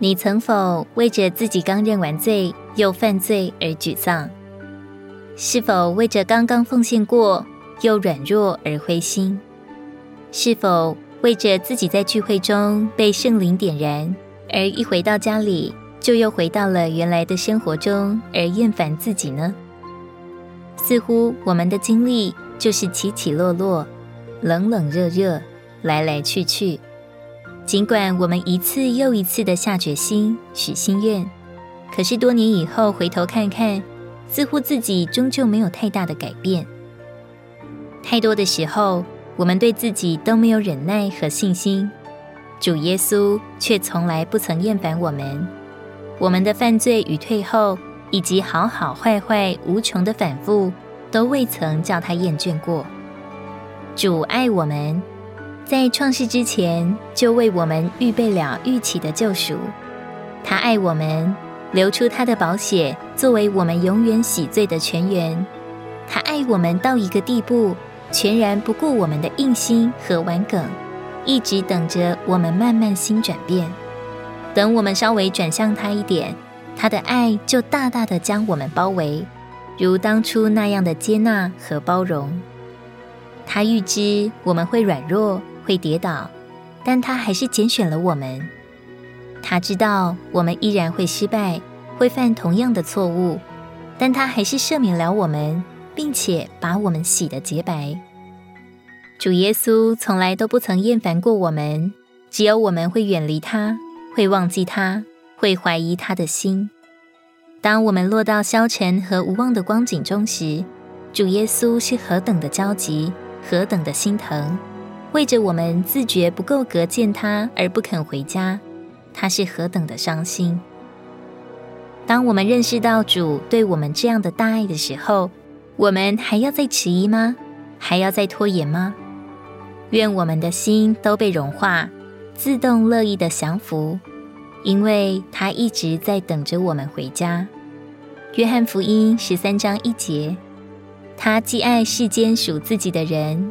你曾否为着自己刚认完罪又犯罪而沮丧？是否为着刚刚奉献过又软弱而灰心？是否为着自己在聚会中被圣灵点燃，而一回到家里就又回到了原来的生活中而厌烦自己呢？似乎我们的经历就是起起落落、冷冷热热、来来去去。尽管我们一次又一次的下决心、许心愿，可是多年以后回头看看，似乎自己终究没有太大的改变。太多的时候，我们对自己都没有忍耐和信心，主耶稣却从来不曾厌烦我们。我们的犯罪与退后，以及好好坏坏无穷的反复，都未曾叫他厌倦过。主爱我们。在创世之前，就为我们预备了预期的救赎。他爱我们，流出他的宝血，作为我们永远洗罪的泉源。他爱我们到一个地步，全然不顾我们的硬心和顽梗，一直等着我们慢慢心转变。等我们稍微转向他一点，他的爱就大大的将我们包围，如当初那样的接纳和包容。他预知我们会软弱。会跌倒，但他还是拣选了我们。他知道我们依然会失败，会犯同样的错误，但他还是赦免了我们，并且把我们洗得洁白。主耶稣从来都不曾厌烦过我们，只有我们会远离他，会忘记他，会怀疑他的心。当我们落到消沉和无望的光景中时，主耶稣是何等的焦急，何等的心疼。为着我们自觉不够格见他而不肯回家，他是何等的伤心。当我们认识到主对我们这样的大爱的时候，我们还要再迟疑吗？还要再拖延吗？愿我们的心都被融化，自动乐意的降服，因为他一直在等着我们回家。约翰福音十三章一节，他既爱世间属自己的人。